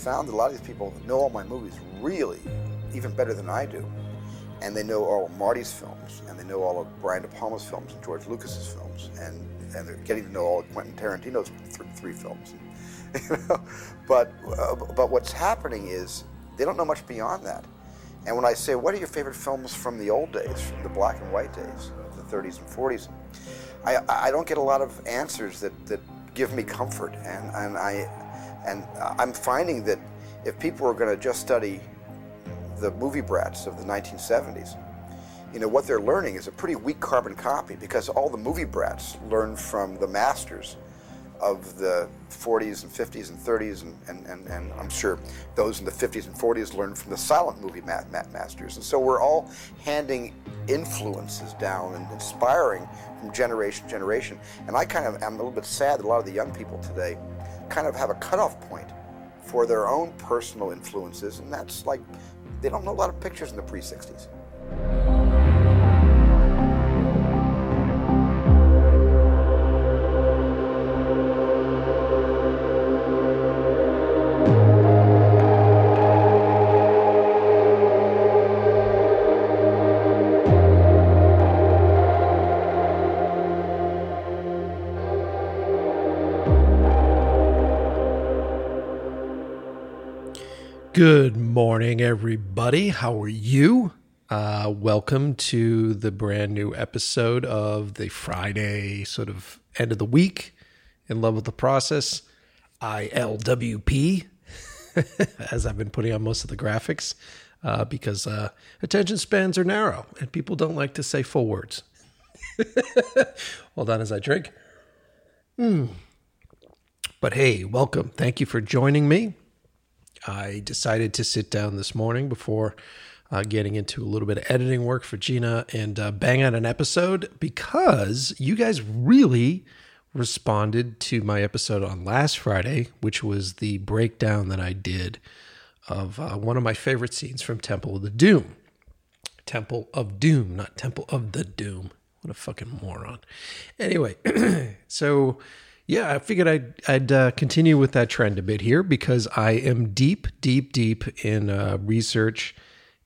found that a lot of these people know all my movies really, even better than I do. And they know all of Marty's films, and they know all of Brian De Palma's films and George Lucas's films, and, and they're getting to know all of Quentin Tarantino's th- three films. You know? But, uh, but what's happening is they don't know much beyond that. And when I say, what are your favorite films from the old days, from the black and white days, the 30s and 40s, I, I don't get a lot of answers that, that give me comfort. And, and, I, and I'm finding that if people are going to just study the movie brats of the 1970s, you know, what they're learning is a pretty weak carbon copy because all the movie brats learned from the masters of the 40s and 50s and 30s, and, and, and, and, I'm sure those in the 50s and 40s learned from the silent movie ma- ma- masters. And so we're all handing influences down and inspiring from generation to generation. And I kind of am a little bit sad that a lot of the young people today kind of have a cutoff point for their own personal influences, and that's like they don't know a lot of pictures in the pre 60s. Good morning, everybody. How are you? Uh, welcome to the brand new episode of the Friday sort of end of the week in love with the process ILWP, as I've been putting on most of the graphics uh, because uh, attention spans are narrow and people don't like to say full words. Hold on as I drink. Hmm. But hey, welcome. Thank you for joining me. I decided to sit down this morning before uh, getting into a little bit of editing work for Gina and uh, bang out an episode because you guys really responded to my episode on last Friday, which was the breakdown that I did of uh, one of my favorite scenes from Temple of the Doom. Temple of Doom, not Temple of the Doom. What a fucking moron. Anyway, so yeah, I figured I'd, I'd uh, continue with that trend a bit here because I am deep, deep, deep in uh, research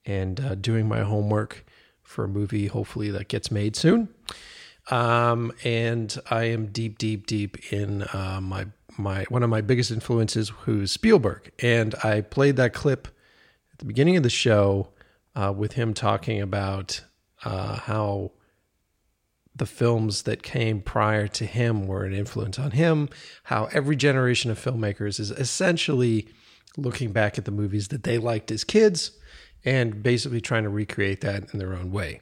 and uh, doing my homework for a movie, hopefully that gets made soon. Um, and I am deep, deep, deep in uh, my my one of my biggest influences, who's Spielberg. And I played that clip at the beginning of the show uh, with him talking about uh, how the films that came prior to him were an influence on him, how every generation of filmmakers is essentially looking back at the movies that they liked as kids and basically trying to recreate that in their own way,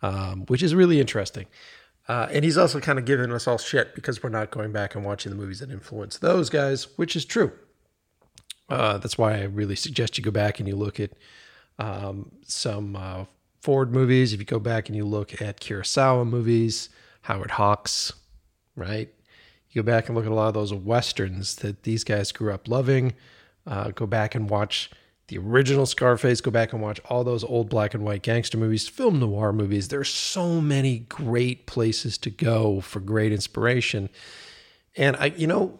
um, which is really interesting. Uh, and he's also kind of giving us all shit because we're not going back and watching the movies that influenced those guys, which is true. Uh, that's why I really suggest you go back and you look at um, some uh, Ford movies, if you go back and you look at Kurosawa movies, Howard Hawks, right? You go back and look at a lot of those westerns that these guys grew up loving. Uh, go back and watch the original Scarface. Go back and watch all those old black and white gangster movies, film noir movies. There's so many great places to go for great inspiration. And I, you know,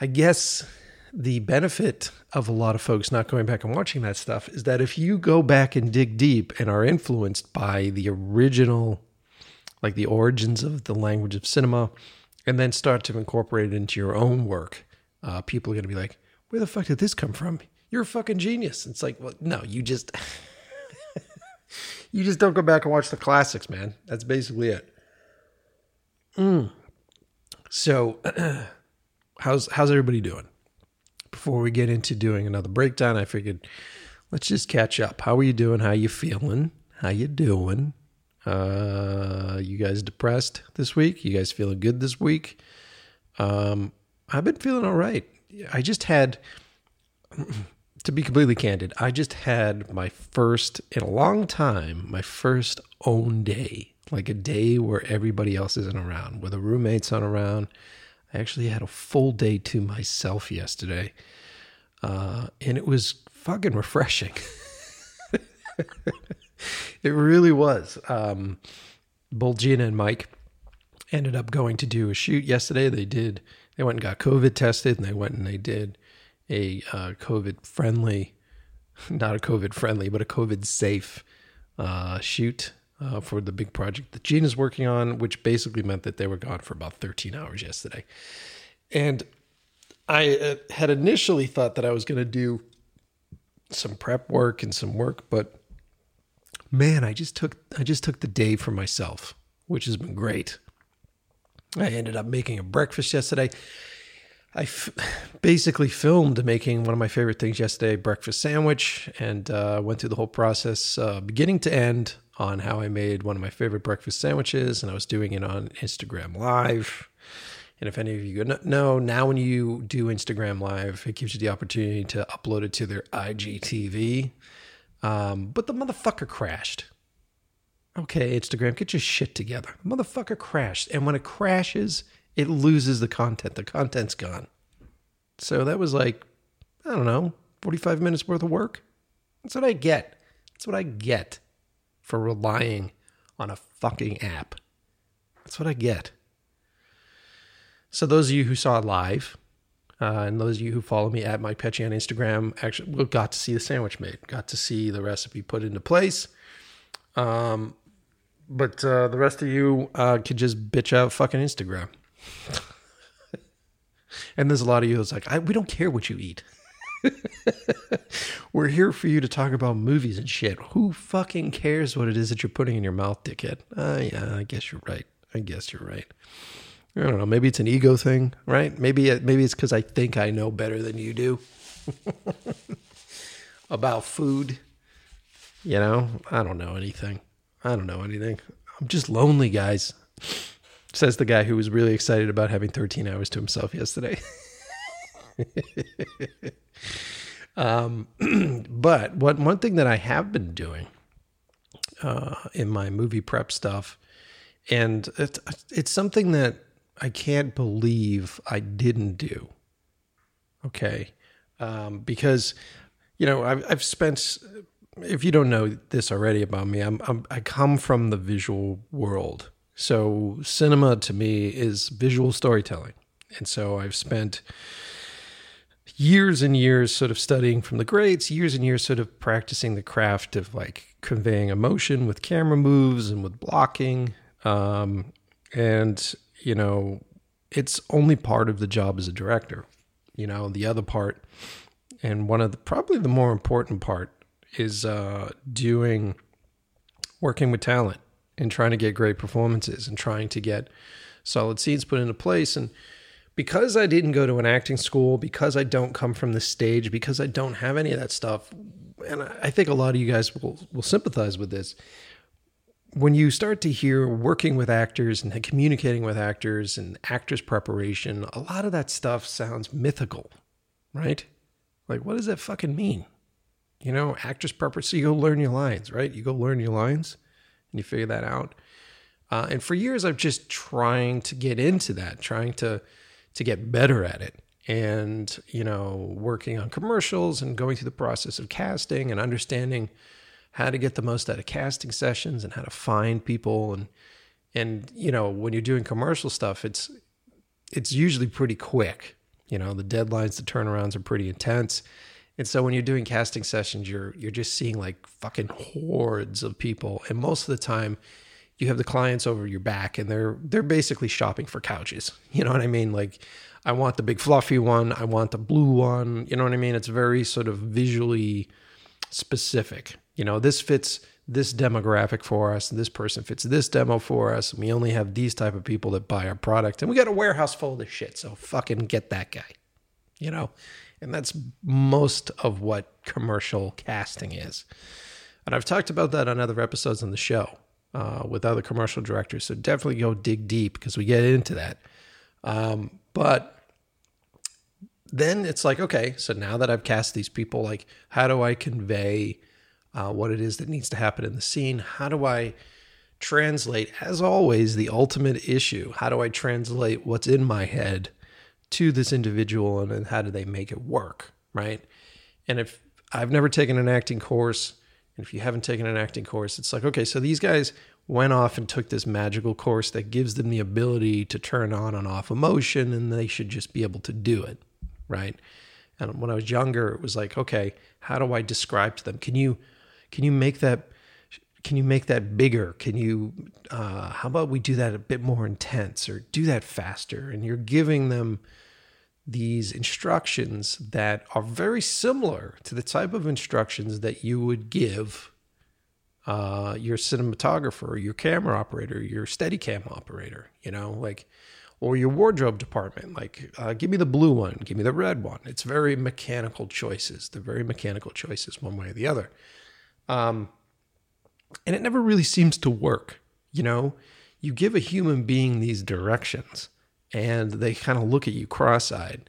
I guess the benefit of a lot of folks not going back and watching that stuff is that if you go back and dig deep and are influenced by the original, like the origins of the language of cinema, and then start to incorporate it into your own work, uh, people are going to be like, where the fuck did this come from? You're a fucking genius. It's like, well, no, you just. you just don't go back and watch the classics, man. That's basically it. Mm. So, how's how's everybody doing? Before we get into doing another breakdown, I figured let's just catch up. How are you doing? How you feeling? How you doing? Uh, you guys depressed this week? You guys feeling good this week? Um, I've been feeling all right. I just had, to be completely candid, I just had my first in a long time, my first own day, like a day where everybody else isn't around, where the roommates aren't around I actually had a full day to myself yesterday, uh, and it was fucking refreshing. it really was. Um, both Gina and Mike ended up going to do a shoot yesterday. They did, they went and got COVID tested and they went and they did a uh, COVID friendly, not a COVID friendly, but a COVID safe uh, shoot uh, for the big project that Gene is working on, which basically meant that they were gone for about 13 hours yesterday. And I uh, had initially thought that I was going to do some prep work and some work, but man, I just took I just took the day for myself, which has been great. I ended up making a breakfast yesterday. I f- basically filmed making one of my favorite things yesterday, breakfast sandwich, and uh, went through the whole process, uh, beginning to end, on how I made one of my favorite breakfast sandwiches, and I was doing it on Instagram Live. And if any of you know, now when you do Instagram Live, it gives you the opportunity to upload it to their IGTV. Um, but the motherfucker crashed. Okay, Instagram, get your shit together. The motherfucker crashed. And when it crashes, it loses the content. The content's gone. So that was like, I don't know, 45 minutes worth of work. That's what I get. That's what I get for relying on a fucking app. That's what I get. So those of you who saw it live, uh, and those of you who follow me at Mike Pecci on Instagram, actually got to see the sandwich made, got to see the recipe put into place. Um, but uh, the rest of you uh, could just bitch out fucking Instagram. and there's a lot of you that's like, we don't care what you eat. We're here for you to talk about movies and shit. Who fucking cares what it is that you're putting in your mouth, dickhead? Uh, yeah, I guess you're right. I guess you're right. I don't know. Maybe it's an ego thing, right? Maybe maybe it's because I think I know better than you do about food. You know, I don't know anything. I don't know anything. I'm just lonely, guys. Says the guy who was really excited about having 13 hours to himself yesterday. um, but what one thing that I have been doing uh, in my movie prep stuff, and it's it's something that I can't believe I didn't do. Okay, um, because you know I've, I've spent. If you don't know this already about me, I'm, I'm I come from the visual world. So cinema to me is visual storytelling, and so I've spent years and years sort of studying from the greats, years and years sort of practicing the craft of like conveying emotion with camera moves and with blocking. Um, and, you know, it's only part of the job as a director. You know, the other part, and one of the probably the more important part is uh, doing working with talent and trying to get great performances and trying to get solid scenes put into place and because I didn't go to an acting school, because I don't come from the stage, because I don't have any of that stuff, and I think a lot of you guys will, will sympathize with this. When you start to hear working with actors and communicating with actors and actors preparation, a lot of that stuff sounds mythical, right? Like, what does that fucking mean? You know, actors preparation. So you go learn your lines, right? You go learn your lines and you figure that out. Uh, and for years, I've just trying to get into that, trying to to get better at it. And you know working on commercials and going through the process of casting and understanding how to get the most out of casting sessions and how to find people. And and you know when you're doing commercial stuff it's it's usually pretty quick. You know the deadlines the turnarounds are pretty intense. And so when you're doing casting sessions you're you're just seeing like fucking hordes of people. And most of the time you have the clients over your back and they're they're basically shopping for couches. You know what I mean? Like I want the big fluffy one, I want the blue one, you know what I mean? It's very sort of visually specific. You know, this fits this demographic for us, this person fits this demo for us, and we only have these type of people that buy our product and we got a warehouse full of this shit. So fucking get that guy. You know? And that's most of what commercial casting is. And I've talked about that on other episodes on the show uh, with other commercial directors. So definitely go dig deep because we get into that. Um, but then it's like, okay, so now that I've cast these people, like, how do I convey uh, what it is that needs to happen in the scene? How do I translate, as always, the ultimate issue? How do I translate what's in my head to this individual and then how do they make it work? Right. And if I've never taken an acting course, and if you haven't taken an acting course, it's like, okay, so these guys, went off and took this magical course that gives them the ability to turn on and off emotion and they should just be able to do it right? And when i was younger it was like okay how do i describe to them? Can you can you make that can you make that bigger? Can you uh, how about we do that a bit more intense or do that faster? And you're giving them these instructions that are very similar to the type of instructions that you would give uh, your cinematographer, your camera operator, your Steadicam operator, you know, like, or your wardrobe department. Like, uh, give me the blue one, give me the red one. It's very mechanical choices. They're very mechanical choices, one way or the other. Um, and it never really seems to work. You know, you give a human being these directions, and they kind of look at you cross-eyed.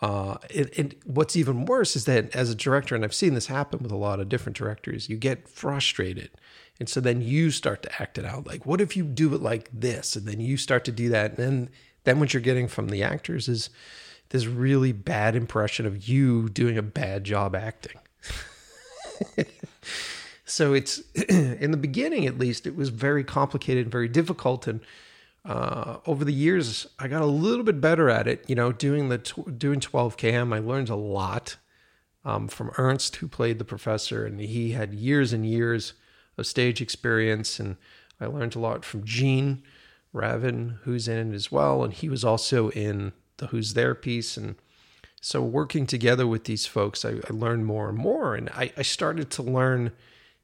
Uh, it, what's even worse is that as a director, and I've seen this happen with a lot of different directors, you get frustrated. And so then you start to act it out. Like, what if you do it like this? And then you start to do that. And then, then what you're getting from the actors is this really bad impression of you doing a bad job acting. so it's in the beginning, at least, it was very complicated and very difficult. And uh, over the years, I got a little bit better at it. You know, doing the doing 12 cam, I learned a lot um, from Ernst, who played the professor, and he had years and years of stage experience. And I learned a lot from Gene Ravin, who's in it as well, and he was also in the Who's There piece. And so, working together with these folks, I, I learned more and more, and I, I started to learn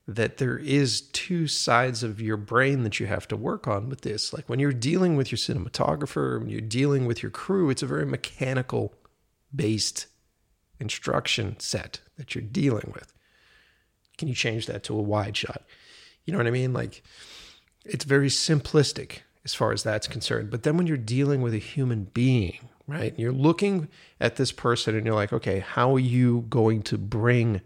that there is two sides of your brain that you have to work on with this. Like when you're dealing with your cinematographer, when you're dealing with your crew, it's a very mechanical based instruction set that you're dealing with. Can you change that to a wide shot? You know what I mean? Like it's very simplistic as far as that's concerned. But then when you're dealing with a human being, right? And You're looking at this person and you're like, okay, how are you going to bring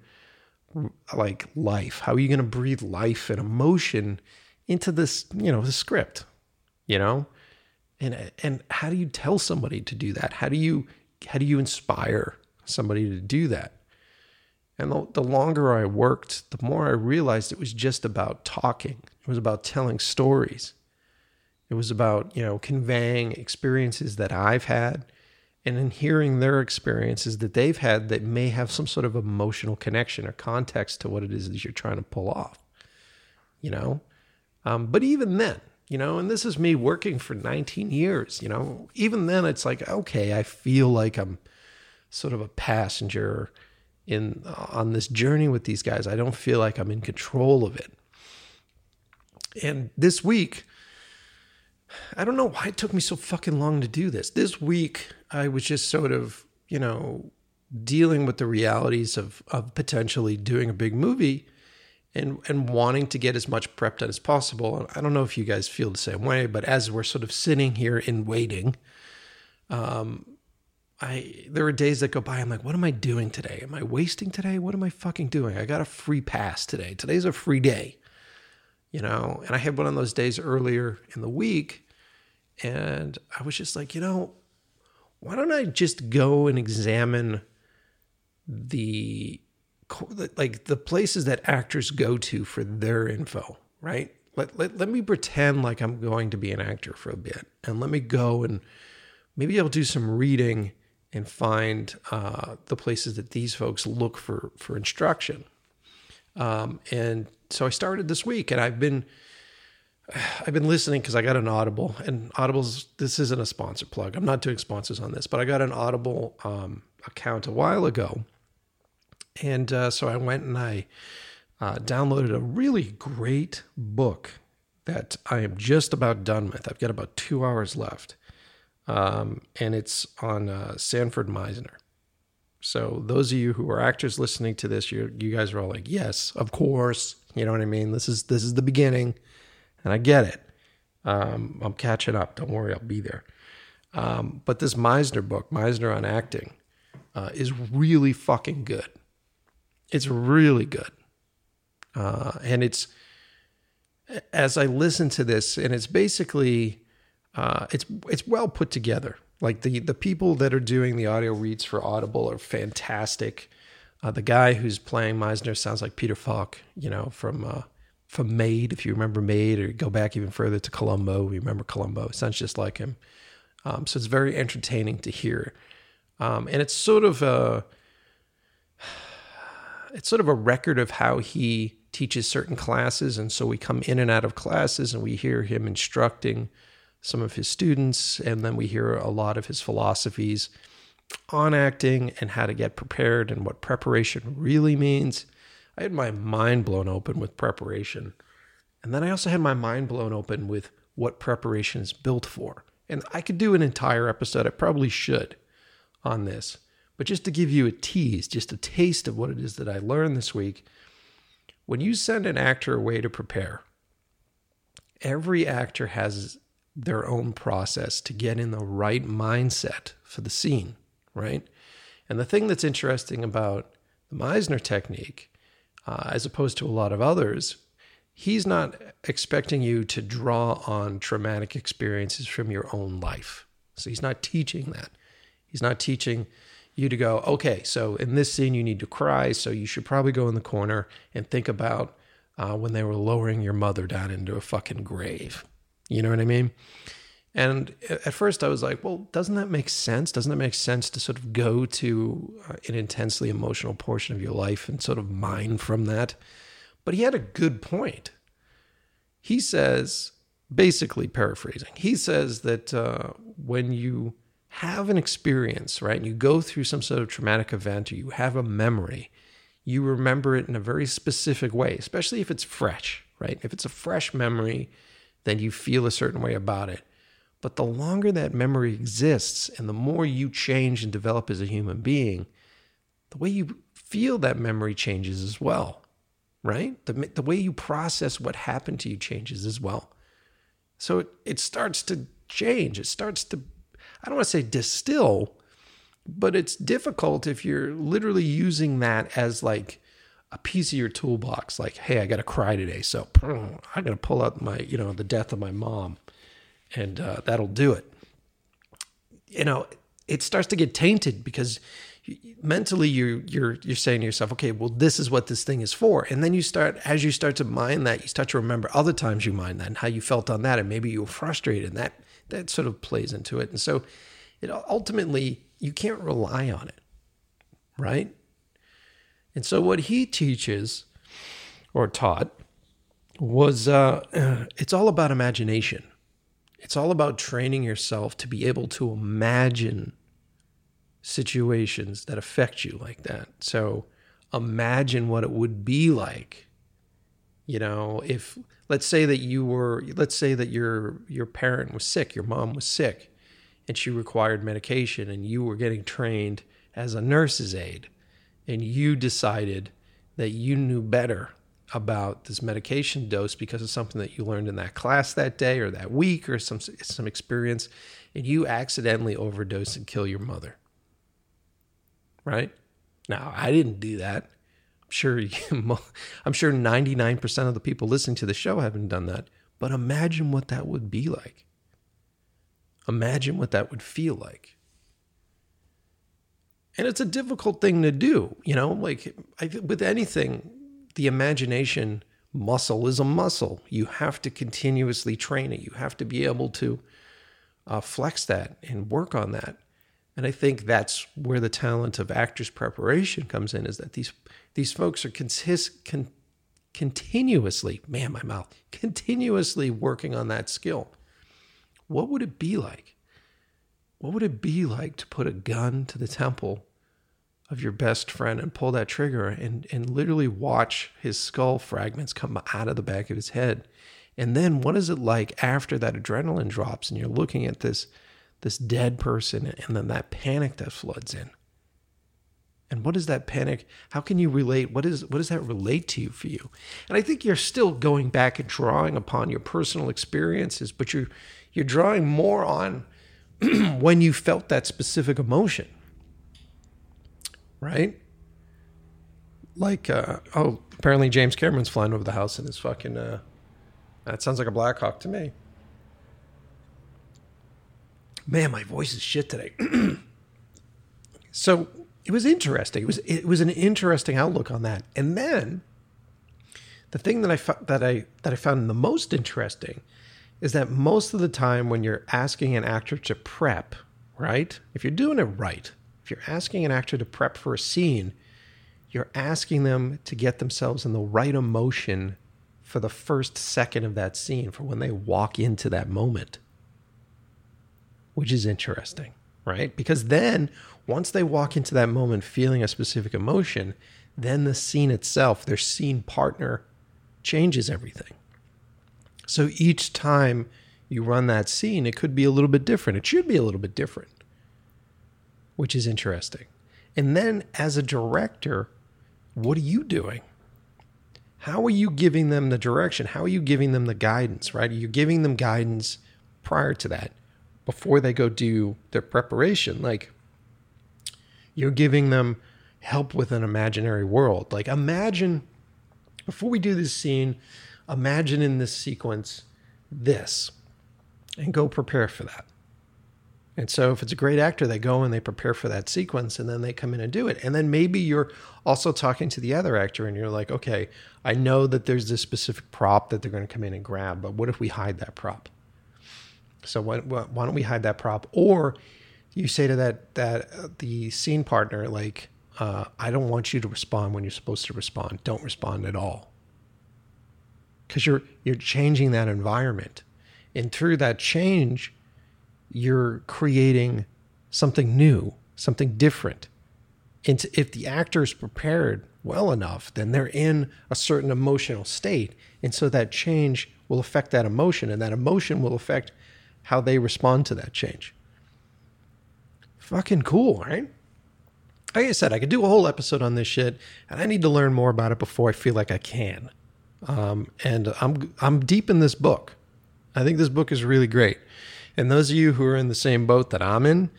like life? How are you going to breathe life and emotion into this, you know, the script, you know? And and how do you tell somebody to do that? How do you how do you inspire somebody to do that? And the, the longer I worked, the more I realized it was just about talking. It was about telling stories. It was about, you know, conveying experiences that I've had and in hearing their experiences that they've had that may have some sort of emotional connection or context to what it is that you're trying to pull off you know? Um, but even then you know and this is me working for 19 years you know even then it's like okay i feel like i'm sort of a passenger in uh, on this journey with these guys. I don't feel like i'm in control of it. And this week I don't know why it took me so fucking long to do this. This week, I was just sort of, you know, dealing with the realities of of potentially doing a big movie and and wanting to get as much prep done as possible. I don't know if you guys feel the same way, but as we're sort of sitting here in waiting, um, I there are days that go by. I'm like, what am I doing today? Am I wasting today? What am I fucking doing? I got a free pass today. Today's a free day you know. And I had one of those days earlier in the week, and I was just like, you know, why don't I just go and examine the like the places that actors go to for their info, right? Let, let, let me pretend like I'm going to be an actor for a bit and let me go and maybe I'll do some reading and find uh, the places that these folks look for for instruction. Um, and so I started this week, and I've been I've been listening because I got an Audible, and Audible's this isn't a sponsor plug. I'm not doing sponsors on this, but I got an Audible um, account a while ago, and uh, so I went and I uh, downloaded a really great book that I am just about done with. I've got about two hours left, um, and it's on uh, Sanford Meisner. So those of you who are actors listening to this, you you guys are all like, yes, of course. You know what I mean? This is this is the beginning, and I get it. Um, I'm catching up. Don't worry, I'll be there. Um, but this Meisner book, Meisner on acting, uh, is really fucking good. It's really good, uh, and it's as I listen to this, and it's basically uh, it's it's well put together. Like the the people that are doing the audio reads for Audible are fantastic. Uh, the guy who's playing Meisner sounds like Peter Falk, you know, from uh, from Maid, if you remember Maid, or go back even further to Columbo, we remember Columbo. Sounds just like him. Um, so it's very entertaining to hear, um, and it's sort of a it's sort of a record of how he teaches certain classes, and so we come in and out of classes, and we hear him instructing some of his students, and then we hear a lot of his philosophies on acting and how to get prepared and what preparation really means. I had my mind blown open with preparation. And then I also had my mind blown open with what preparation is built for. And I could do an entire episode, I probably should, on this. But just to give you a tease, just a taste of what it is that I learned this week, when you send an actor away to prepare, every actor has their own process to get in the right mindset for the scene, right? And the thing that's interesting about the Meisner technique, uh, as opposed to a lot of others, he's not expecting you to draw on traumatic experiences from your own life. So he's not teaching that. He's not teaching you to go, okay, so in this scene you need to cry, so you should probably go in the corner and think about uh, when they were lowering your mother down into a fucking grave. You know what I mean? And at first I was like, well, doesn't that make sense? Doesn't that make sense to sort of go to uh, an intensely emotional portion of your life and sort of mine from that? But he had a good point. He says, basically paraphrasing, he says that uh, when you have an experience, right, and you go through some sort of traumatic event or you have a memory, you remember it in a very specific way, especially if it's fresh, right? If it's a fresh memory, then you feel a certain way about it. But the longer that memory exists and the more you change and develop as a human being, the way you feel that memory changes as well, right? The, the way you process what happened to you changes as well. So it, it starts to change. It starts to, I don't want to say distill, but it's difficult if you're literally using that as like a piece of your toolbox. Like, hey, I got to cry today. So I got to pull out my, you know, the death of my mom and uh, that'll do it. You know, it starts to get tainted because mentally you're you're you're saying to yourself, okay, well, this is what this thing is for, and then you start as you start to mind that, you start to remember other times you mind that and how you felt on that, and maybe you were frustrated, and that that sort of plays into it, and so it ultimately you can't rely on it, right? And so what he teaches or taught was uh, it's all about imagination it's all about training yourself to be able to imagine situations that affect you like that. So imagine what it would be like. You know, if let's say that you were let's say that your your parent was sick, your mom was sick and she required medication and you were getting trained as a nurse's aide and you decided that you knew better about this medication dose because of something that you learned in that class that day or that week or some some experience and you accidentally overdose and kill your mother. Right? Now i didn't do that. I'm sure i'm sure 99% of the people listening to the show haven't done that but imagine what that would be like. Imagine what that would feel like. And it's a difficult thing to do you know like I, with anything the imagination muscle is a muscle. You have to continuously train it. You have to be able to uh, flex that and work on that. And I think that's where the talent of actors preparation comes in. Is that these these folks are con, continuously, man, my mouth, continuously working on that skill. What would it be like? What would it be like to put a gun to the temple of your best friend and pull that trigger and, and literally watch his skull fragments come out of the back of his head. And then what is it like after that adrenaline drops and you're looking at this this dead person and then that panic that floods in? And what is that panic? How can you relate? What is what does that relate to you for you? And I think you're still going back and drawing upon your personal experiences, but you're you're drawing more on when you felt that specific emotion right? Like, uh, oh, apparently James Cameron's flying over the house in his fucking. Uh, that sounds like a Blackhawk to me. Man, my voice is shit today. so it was interesting. It was it was an interesting outlook on that. And then the thing that I fo- that I that I found the most interesting is that most of the time when you're asking an actor to prep, right? If you're doing it right, if you're asking an actor to prep for a scene, you're asking them to get themselves in the right emotion for the first second of that scene, for when they walk into that moment, which is interesting, right? Because then once they walk into that moment feeling a specific emotion, then the scene itself, their scene partner, changes everything. So each time you run that scene, it could be a little bit different. It should be a little bit different, which is interesting. And then as a director, what are you doing? How are you giving them the direction? How are you giving them the guidance, right? You're you giving them guidance prior to that, before they go do their preparation? Like, you're giving them help with an imaginary world. Like, imagine before we do this scene, imagine in this sequence this and go prepare for that. And so, if it's a great actor, they go and they prepare for that sequence and then they come in and do it. And then maybe you're also talking to the other actor and you're like, okay, I know that there's this specific prop that they're going to come in and grab, but what if we hide that prop? So, why, why don't we hide that prop? Or you say to that that uh, the scene partner, like, uh, I don't want you to respond when you're supposed to respond. Don't respond at all, because you're you're changing that environment, and through that change, you're creating something new, something different. And if the actor is prepared well enough, then they're in a certain emotional state. And so that change will affect that emotion, and that emotion will affect how they respond to that change. Fucking cool, right? Like I said, I could do a whole episode on this shit, and I need to learn more about it before I feel like I can. Um, and I'm I'm deep in this book. I think this book is really great. And those of you who are in the same boat that I'm in,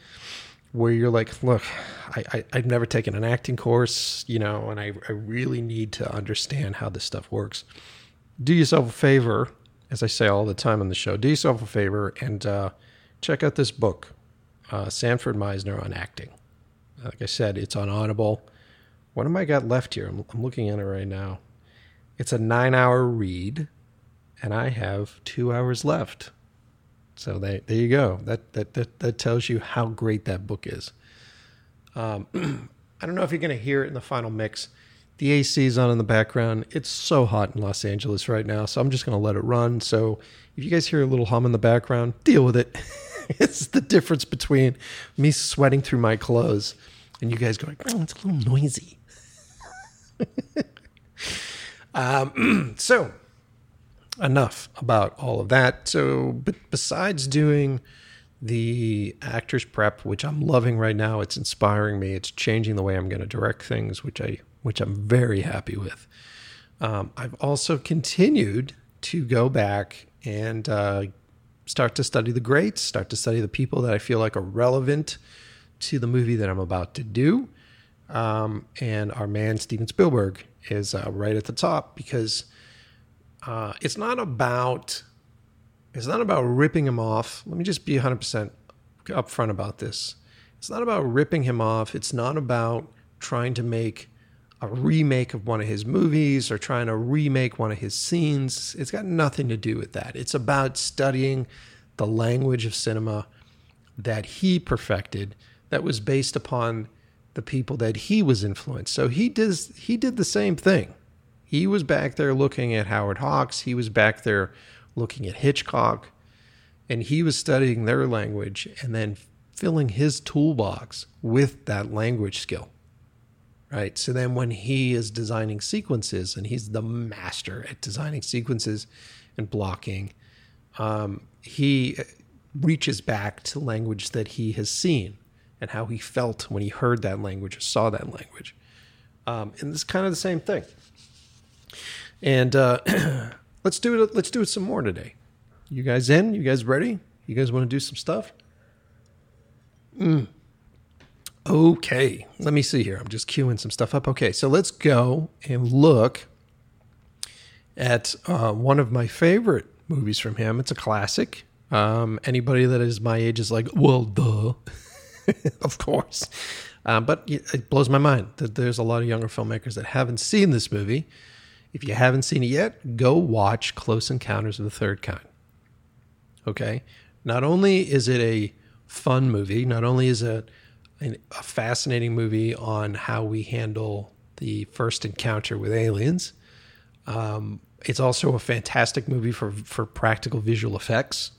where you're like, look, I, I, have never taken an acting course, you know, and I, I really need to understand how this stuff works. Do yourself a favor, as I say all the time on the show, do yourself a favor and uh, check out this book, uh, Sanford Meisner on Acting. Like I said, it's on Audible. What am I got left here? I'm, I'm looking at it right now. It's a nine hour read, and I have two hours left. So they, there you go. That, that, that, that tells you how great that book is. Um, I don't know if you're going to hear it in the final mix. The AC is on in the background. It's so hot in Los Angeles right now, so I'm just going to let it run. So if you guys hear a little hum in the background, deal with it. it's the difference between me sweating through my clothes and you guys going, oh, it's a little noisy. um, so enough about all of that. So, but besides doing the actors prep, which I'm loving right now, it's inspiring me. It's changing the way I'm going to direct things, which I which I'm very happy with. Um, I've also continued to go back and uh, start to study the greats, start to study the people that I feel like are relevant to the movie that I'm about to do. Um, and our man Steven Spielberg is uh, right at the top because uh, it's not about it's not about ripping him off. Let me just be 100% upfront about this. It's not about ripping him off. It's not about trying to make a remake of one of his movies or trying to remake one of his scenes. It's got nothing to do with that. It's about studying the language of cinema that he perfected that was based upon the people that he was influenced. So he does he did the same thing. He was back there looking at Howard Hawks, he was back there looking at Hitchcock, and he was studying their language and then filling his toolbox with that language skill. Right? So then when he is designing sequences and he's the master at designing sequences and blocking, um, he reaches back to language that he has seen and how he felt when he heard that language or saw that language. Um, and it's kind of the same thing. And uh, let's do it. Let's do it some more today. You guys in? You guys ready? You guys want to do some stuff? Mm. Okay, let me see here. I'm just queuing some stuff up. Okay, so let's go and look at uh, one of my favorite movies from him. It's a classic. Um, anybody that is my age is like, well, duh. of course. Um, but it blows my mind that there's a lot of younger filmmakers that haven't seen this movie. If you haven't seen it yet, go watch Close Encounters of the Third Kind. Okay? Not only is it a fun movie, not only is it a, fascinating movie on how we handle the first encounter with aliens, um, it's also a fantastic movie for, for practical visual effects.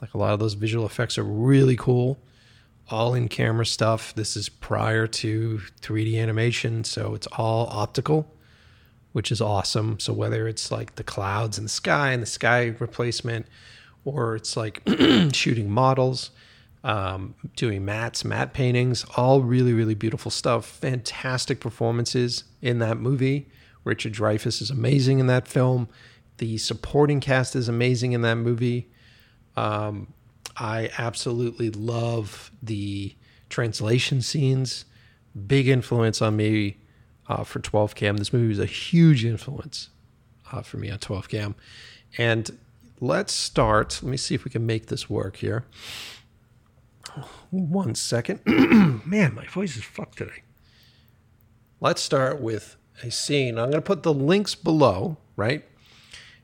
Like a lot of those visual effects are really cool. All in camera stuff. This is prior to 3D animation, so it's all optical, which is awesome. So whether it's like the clouds and the sky and the sky replacement, or it's like shooting models, um, doing mattes, matte paintings, all really, really beautiful stuff. Fantastic performances in that movie. Richard Dreyfuss is amazing in that film. The supporting cast is amazing in that movie. Um, I absolutely love the translation scenes. Big influence on me uh, for 12 cam. This movie was a huge influence uh, for me on 12 cam. And let's start. Let me see if we can make this work here. One second. Man, my voice is fucked today. Let's start with a scene. I'm going to put the links below, right?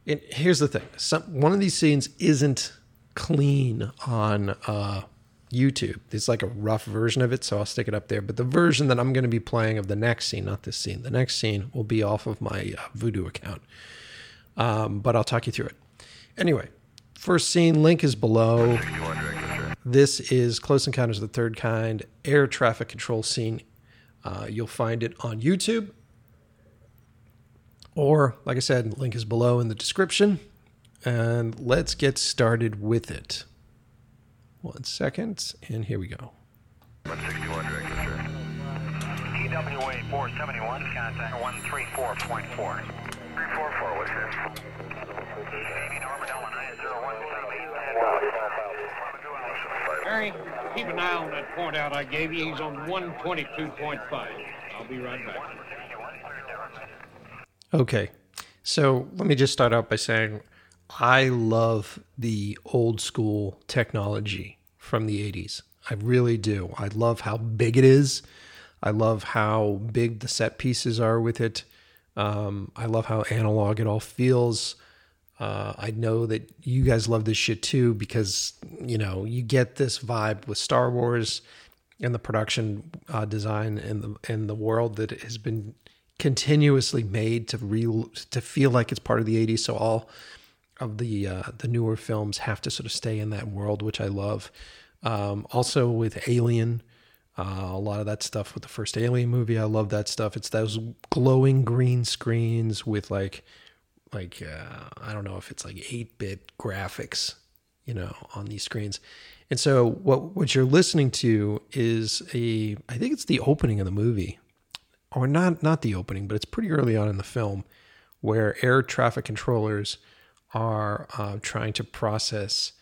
And here's the thing Some, one of these scenes isn't clean on uh, YouTube. It's like a rough version of it, so I'll stick it up there. But the version that I'm going to be playing of the next scene, not this scene, the next scene will be off of my uh, Vudu account. Um, but I'll talk you through it. Anyway, first scene, link is below. This is Close Encounters of the Third Kind air traffic control scene. Uh, you'll find it on YouTube. Or, like I said, link is below in the description. And let's get started with it. One second, and here we go. 161 directed, sir. TWA 471, contact 134.4. 344, what's this? Harry, keep an eye on that point out I gave you. He's on 122.5. I'll be right back. Okay, so let me just start out by saying I love the old school technology from the 80s. I really do. I love how big it is. I love how big the set pieces are with it. Um, I love how analog it all feels. Uh, I know that you guys love this shit too because you know you get this vibe with Star Wars and the production uh, design and the and the world that has been continuously made to real to feel like it's part of the 80s. So all of the uh, the newer films have to sort of stay in that world, which I love. Um, also with Alien, uh, a lot of that stuff with the first Alien movie, I love that stuff. It's those glowing green screens with like like uh, I don't know if it's like eight bit graphics, you know, on these screens. And so what what you're listening to is a I think it's the opening of the movie, or not not the opening, but it's pretty early on in the film, where air traffic controllers are uh, trying to process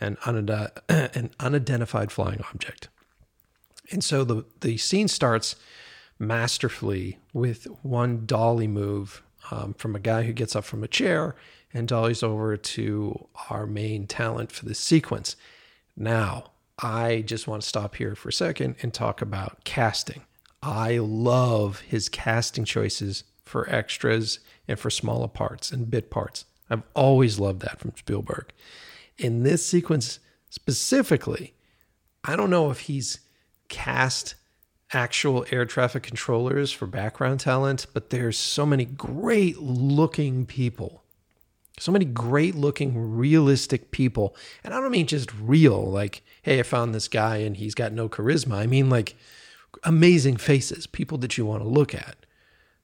an, unide- an unidentified flying object. And so the, the scene starts masterfully with one dolly move um, from a guy who gets up from a chair and dollies over to our main talent for this sequence. Now, I just want to stop here for a second and talk about casting. I love his casting choices for extras and for smaller parts and bit parts. I've always loved that from Spielberg. In this sequence specifically, I don't know if he's cast actual air traffic controllers for background talent, but there's so many great looking people. So many great looking, realistic people. And I don't mean just real, like, hey, I found this guy and he's got no charisma. I mean, like, amazing faces, people that you want to look at.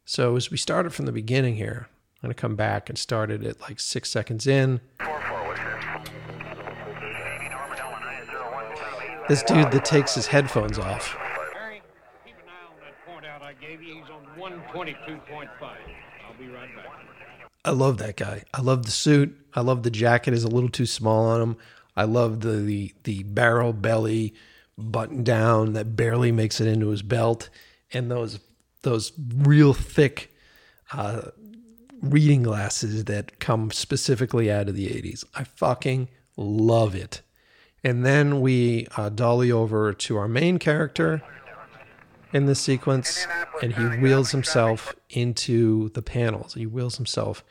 So, as we started from the beginning here, I'm going to come back and start it at like six seconds in. This dude that takes his headphones off. Harry, keep an eye on that point out I gave you. He's on 122.5. I'll be right back. I love that guy. I love the suit. I love the jacket is a little too small on him. I love the the, the barrel belly button down that barely makes it into his belt, and those those real thick uh, reading glasses that come specifically out of the 80s. I fucking love it. And then we uh, dolly over to our main character. in this sequence, and he wheels himself into the panels. He wheels himself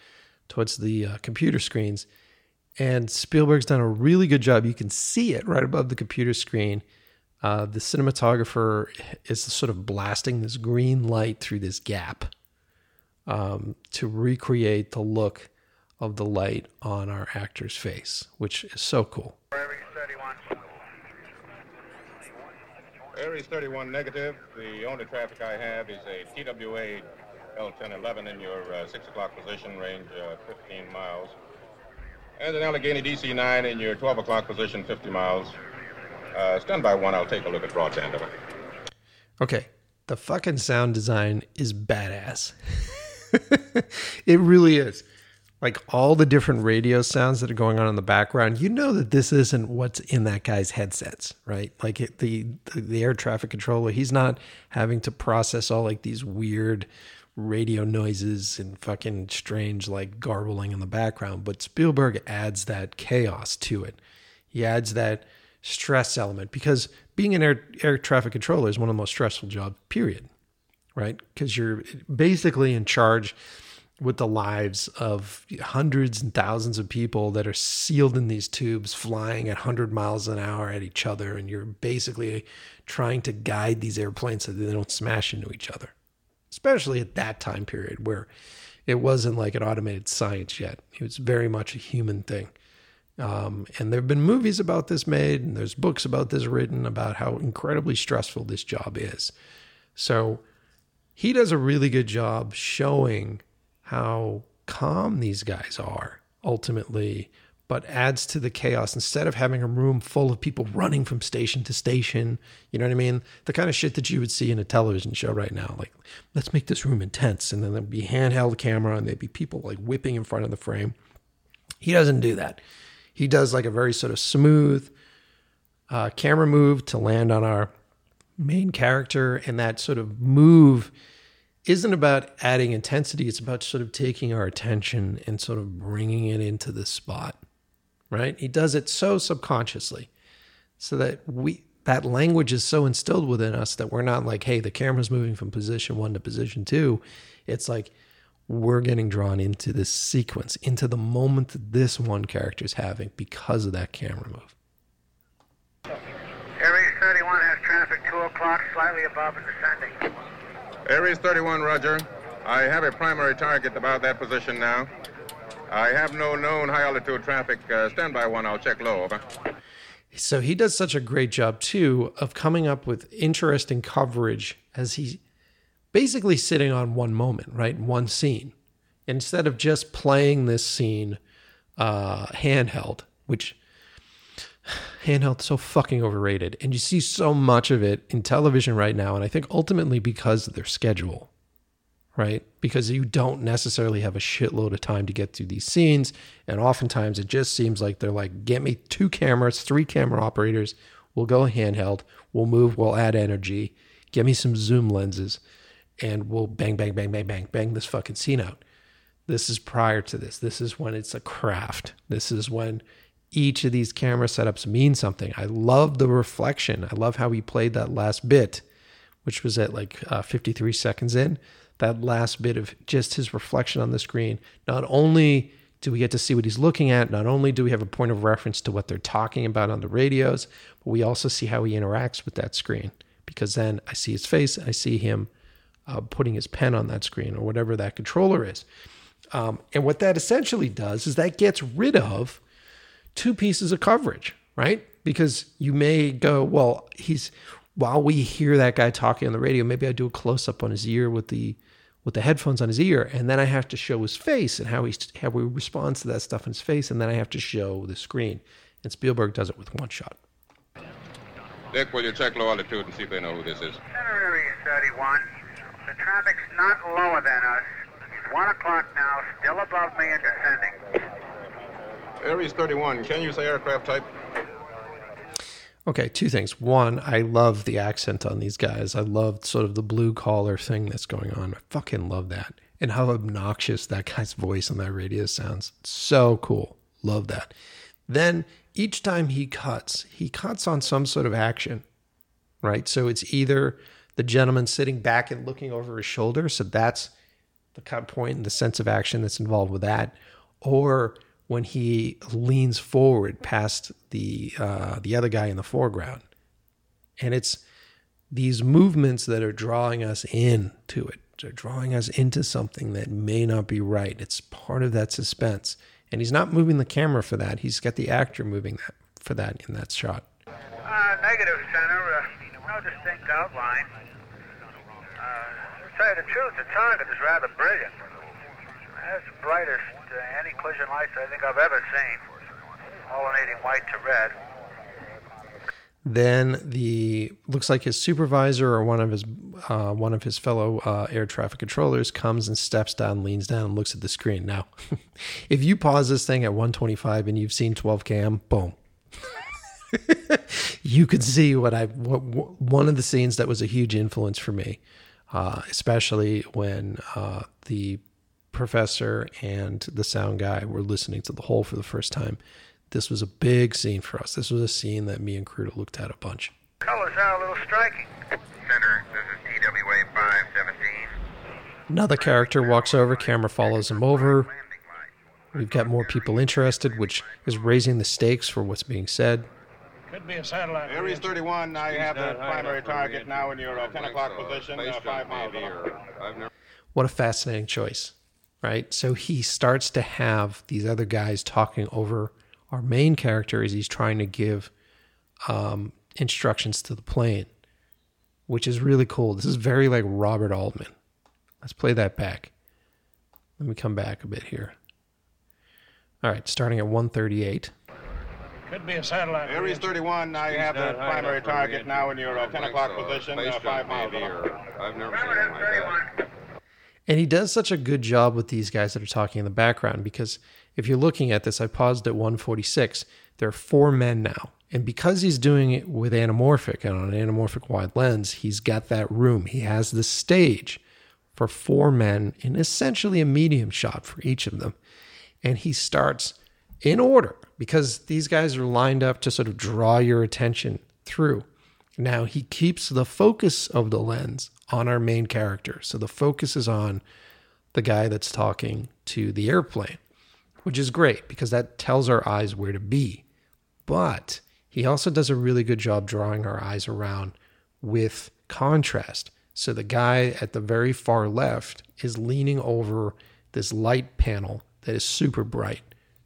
towards the uh, computer screens. And Spielberg's done a really good job. You can see it right above the computer screen. Uh, the cinematographer is sort of blasting this green light through this gap um, to recreate the look of the light on our actor's face, which is so cool. Air East 31 negative. The only traffic I have is a TWA L1011 in your uh, 6 o'clock position, range uh, 15 miles. And an Allegheny DC-9 in your 12 o'clock position, 50 miles. Uh, stand by one, I'll take a look at broadband of it. Okay, the fucking sound design is badass. it really is. Like all the different radio sounds that are going on in the background, you know that this isn't what's in that guy's headsets, right? Like it, the, the the air traffic controller, he's not having to process all like these weird radio noises and fucking strange like garbling in the background. But Spielberg adds that chaos to it. He adds that stress element because being an air air traffic controller is one of the most stressful jobs, period. Right? Because you're basically in charge with the lives of hundreds and thousands of people that are sealed in these tubes flying at 100 miles an hour at each other and you're basically trying to guide these airplanes so they don't smash into each other. Especially at that time period where it wasn't like an automated science yet. It was very much a human thing. Um, and there have been movies about this made and there's books about this written about how incredibly stressful this job is. So he does a really good job showing how calm these guys are ultimately, but adds to the chaos instead of having a room full of people running from station to station. You know what I mean? The kind of shit that you would see in a television show right now. Like, let's make this room intense. And then there'd be handheld camera and there'd be people like whipping in front of the frame. He doesn't do that. He does like a very sort of smooth uh, camera move to land on our main character. And that sort of move isn't about adding intensity. It's about sort of taking our attention and sort of bringing it into the spot, right? He does it so subconsciously so that we, that language is so instilled within us that we're not like, hey, the camera's moving from position one to position two. It's like we're getting drawn into this sequence, into the moment that this one character is having because of that camera move. Air East 31 has traffic 2 o'clock, slightly above and descending. Air East 31, Roger. I have a primary target about that position now. I have no known high altitude traffic. Uh, stand by one, I'll check low, over. So he does such a great job too of coming up with interesting coverage as he's basically sitting on one moment, right? One scene. Instead of just playing this scene uh, handheld, which handheld so fucking overrated. And you see so much of it in television right now. And I think ultimately because of their schedule, right? Because you don't necessarily have a shitload of time to get through these scenes. And oftentimes it just seems like they're like, get me two cameras, three camera operators. We'll go handheld. We'll move. We'll add energy. Get me some zoom lenses. And we'll bang, bang, bang, bang, bang, bang this fucking scene out. This is prior to this. This is when it's a craft. This is when each of these camera setups mean something. I love the reflection. I love how he played that last bit, which was at like uh, 53 seconds in. That last bit of just his reflection on the screen. Not only do we get to see what he's looking at, not only do we have a point of reference to what they're talking about on the radios, but we also see how he interacts with that screen. Because then I see his face, I see him uh, putting his pen on that screen or whatever that controller is. Um, and what that essentially does is that gets rid of two pieces of coverage, right? Because you may go, well, he's while we hear that guy talking on the radio, maybe I do a close up on his ear with the with the headphones on his ear, and then I have to show his face and how he how he responds to that stuff in his face, and then I have to show the screen. And Spielberg does it with one shot. Dick, will you check low altitude and see if they know who this is? Center Air East 31. The traffic's not lower than us. It's 1 o'clock now, still above me and descending. Air East 31, can you say aircraft type? Okay, two things. One, I love the accent on these guys. I love sort of the blue collar thing that's going on. I fucking love that. And how obnoxious that guy's voice on that radio sounds. So cool. Love that. Then each time he cuts, he cuts on some sort of action, right? So it's either the gentleman sitting back and looking over his shoulder. So that's the cut point and the sense of action that's involved with that. Or when he leans forward past the uh, the other guy in the foreground, and it's these movements that are drawing us into it. They're drawing us into something that may not be right. It's part of that suspense, and he's not moving the camera for that. He's got the actor moving that for that in that shot. Uh, negative, Center. Uh, no distinct outline. Uh, to tell you the truth, the target is rather brilliant. That's brightest uh, anti-collision lights I think I've ever seen. Alternating white to red. Then the looks like his supervisor or one of his uh, one of his fellow uh, air traffic controllers comes and steps down, leans down, and looks at the screen. Now, if you pause this thing at 125 and you've seen 12 cam, boom, you could see what I what, what, one of the scenes that was a huge influence for me, uh, especially when uh, the professor and the sound guy were listening to the whole for the first time. This was a big scene for us. This was a scene that me and Cruda looked at a bunch. Colors are a little striking. Center, this is TWA 517. Another character walks over, camera follows him over. We've got more people interested, which is raising the stakes for what's being said. Could be a satellite. Air East 31, I have the primary target now in your uh, 10 o'clock position, uh, five miles off. I've never. What a fascinating choice, right? So he starts to have these other guys talking over our main character as he's trying to give um, instructions to the plane, which is really cool. This is very like Robert Altman. Let's play that back. Let me come back a bit here. All right, starting at 138. Could be a satellite. Air East 31, I have the primary target now in your uh, 10 o'clock So, position, space uh, junk five miles maybe, I've never seen Remember anything like that. 31. And he does such a good job with these guys that are talking in the background because if you're looking at this, I paused at 146. There are four men now. And because he's doing it with anamorphic and on an anamorphic wide lens, he's got that room. He has the stage for four men in essentially a medium shot for each of them. And he starts in order because these guys are lined up to sort of draw your attention through. Now he keeps the focus of the lens on our main character. So the focus is on the guy that's talking to the airplane, which is great because that tells our eyes where to be. But he also does a really good job drawing our eyes around with contrast. So the guy at the very far left is leaning over this light panel that is super bright.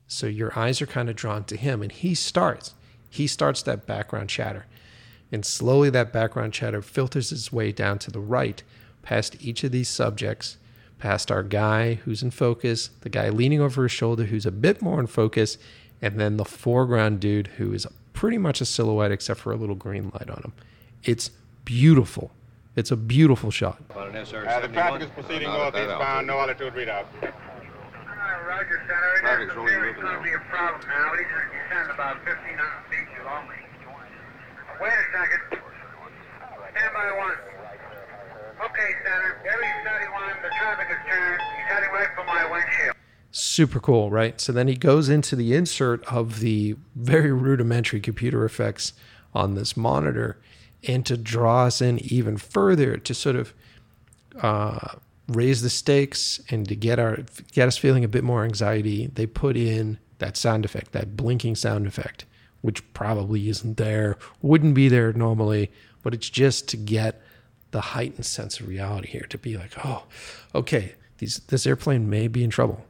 So your eyes are kind of drawn to him and he starts. He starts that background chatter. And slowly that background chatter filters its way down to the right, past each of these subjects, past our guy who's in focus, the guy leaning over his shoulder who's a bit more in focus, and then the foreground dude who is pretty much a silhouette except for a little green light on him. It's beautiful. It's a beautiful shot. Uh, the traffic is proceeding Not at north that eastbound, altitude. no altitude readout. Uh, Roger, Center. It doesn't appear it's going to be a problem now. He's going to descend about 1,500 feet you only. Wait a second. Stand by one. Okay, Center. Air East 31, the traffic is turned. He's heading right for my windshield. super cool, right? So then he goes into the insert of the very rudimentary computer effects on this monitor, and to draw us in even further to sort of uh, raise the stakes and to get our get us feeling a bit more anxiety, they put in that sound effect, that blinking sound effect, which probably isn't there, wouldn't be there normally, but it's just to get the heightened sense of reality here, to be like, oh, okay, these this airplane may be in trouble.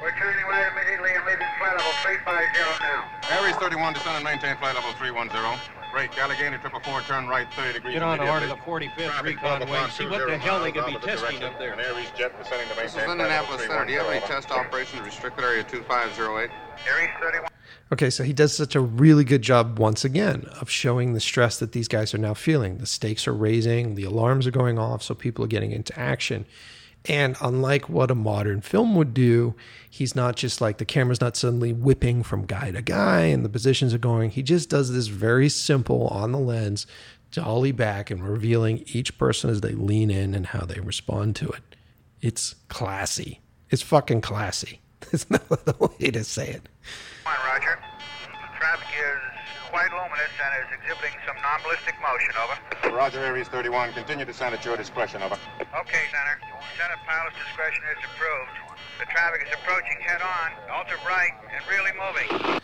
We're turning right immediately and leaving flight level 350 now. Air East 31, descend and maintain flight level 310. Break, Allegheny, triple four, turn right 30 degrees Get on the heart of the 45th Traffic recon 12 wing. See what the hell they could be testing up there. An Air East jet descending to maintain This is maintain flight level Indianapolis Center. Do you have any test operations restricted area 2508? Air East 31. Okay, so he does such a really good job once again of showing the stress that these guys are now feeling. The stakes are raising, the alarms are going off, so people are getting into action. And unlike what a modern film would do, he's not just like the camera's not suddenly whipping from guy to guy and the positions are going. He just does this very simple on the lens, dolly back and revealing each person as they lean in and how they respond to it. It's classy. It's fucking classy. There's no other way to say it. Come Roger. Traffic is quite luminous. luminous and is exhibiting some non-ballistic motion, over. Roger, Air East 31. Continue to send at your discretion, over. Okay, Center. Center pilot's discretion is approved. The traffic is approaching head-on, ultra bright, and really moving.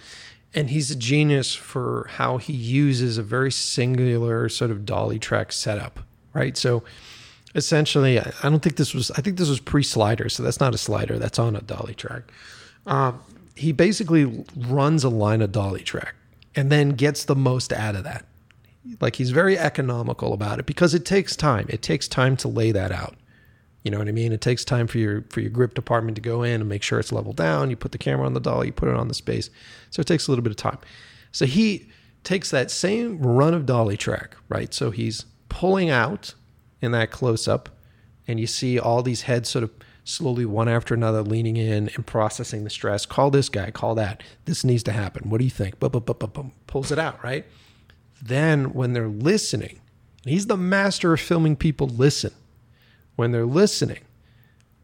and he's a genius for how he uses a very singular sort of dolly track setup, right? So essentially, I I don't think this was. I think this was pre-slider, so that's not a slider. That's on a dolly track. Um, he basically runs a line of dolly track and then gets the most out of that. Like he's very economical about it because it takes time. It takes time to lay that out. You know what I mean? It takes time for your for your grip department to go in and make sure it's leveled down. You put the camera on the dolly, you put it on the space. So it takes a little bit of time. So he takes that same run of dolly track, right? So he's pulling out in that close up, and you see all these heads sort of slowly one after another leaning in and processing the stress. Call this guy, call that. This needs to happen. What do you think? Boom, boom, boom, boom, boom. Pulls it out, right? Then when they're listening, he's the master of filming people listen. When they're listening,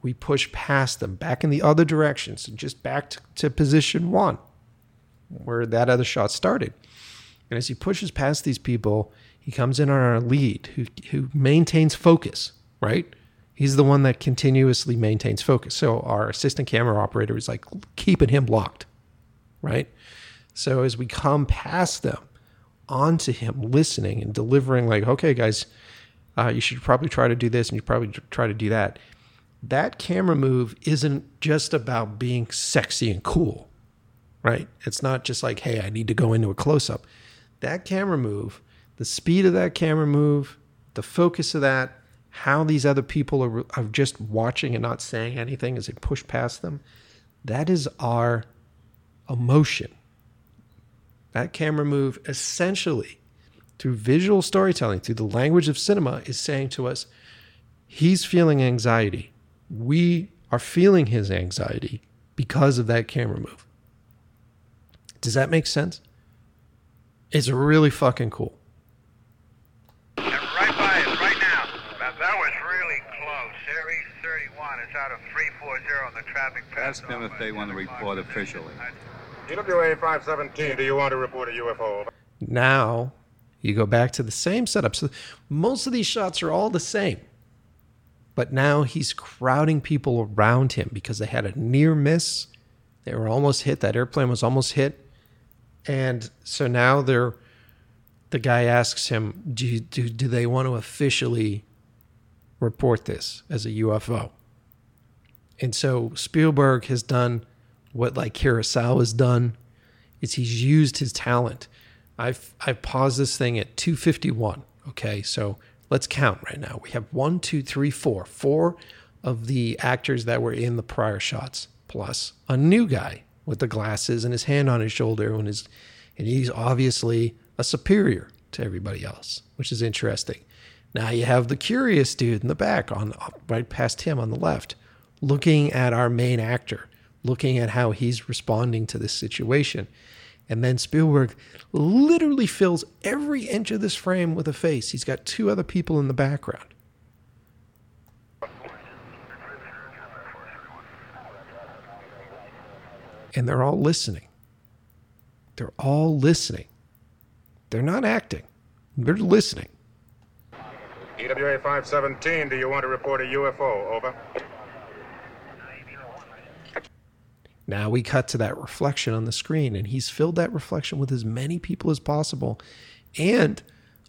we push past them back in the other direction. So just back to, to position one, where that other shot started. And as he pushes past these people, he comes in on our lead who, who maintains focus, right? He's the one that continuously maintains focus. So our assistant camera operator is like keeping him locked, right? So as we come past them onto him, listening and delivering, like, okay, guys, uh, you should probably try to do this and you probably try to do that. That camera move isn't just about being sexy and cool, right? It's not just like, hey, I need to go into a close up. That camera move, the speed of that camera move, the focus of that, how these other people are, are just watching and not saying anything as they push past them, that is our emotion. That camera move essentially through visual storytelling, through the language of cinema, is saying to us, he's feeling anxiety. We are feeling his anxiety because of that camera move. Does that make sense? It's really fucking cool. And right by us, right now. That, that was really close. Air East 31 is out of 340 on the traffic path. Ask them if they want to report officially. TWA 517, do you want to report a UFO? Now you go back to the same setup. So most of these shots are all the same. But now he's crowding people around him because they had a near miss. They were almost hit. That airplane was almost hit. And so now they're the guy asks him, do, you, do, do they want to officially report this as a UFO? And so Spielberg has done what like Kurosawa's done is he's used his talent. I've I've paused this thing at 251. Okay, so let's count right now. We have one, two, three, four. Four of the actors that were in the prior shots, plus a new guy with the glasses and his hand on his shoulder and his and he's obviously a superior to everybody else, which is interesting. Now you have the curious dude in the back on right past him on the left, looking at our main actor, looking at how he's responding to this situation. And then Spielberg literally fills every inch of this frame with a face. He's got two other people in the background. And they're all listening. They're all listening. They're not acting, they're listening. TWA 517, do you want to report a UFO? Over. Now we cut to that reflection on the screen, and he's filled that reflection with as many people as possible. And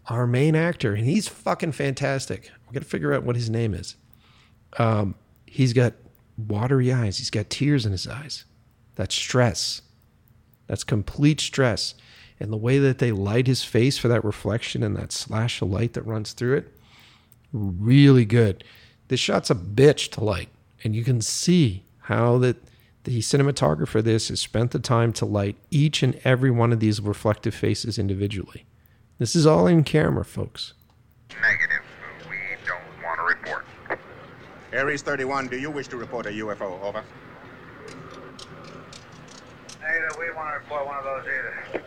our main actor, and he's fucking fantastic. We got to figure out what his name is. Um, he's got watery eyes, he's got tears in his eyes. That's stress. That's complete stress. And the way that they light his face for that reflection and that slash of light that runs through it, really good. This shot's a bitch to light, and you can see how that the cinematographer this has spent the time to light each and every one of these reflective faces individually. This is all in camera, folks. Negative. We don't want to report. Air East 31, do you wish to report a UFO? Over. Negative, we want to report one of those either.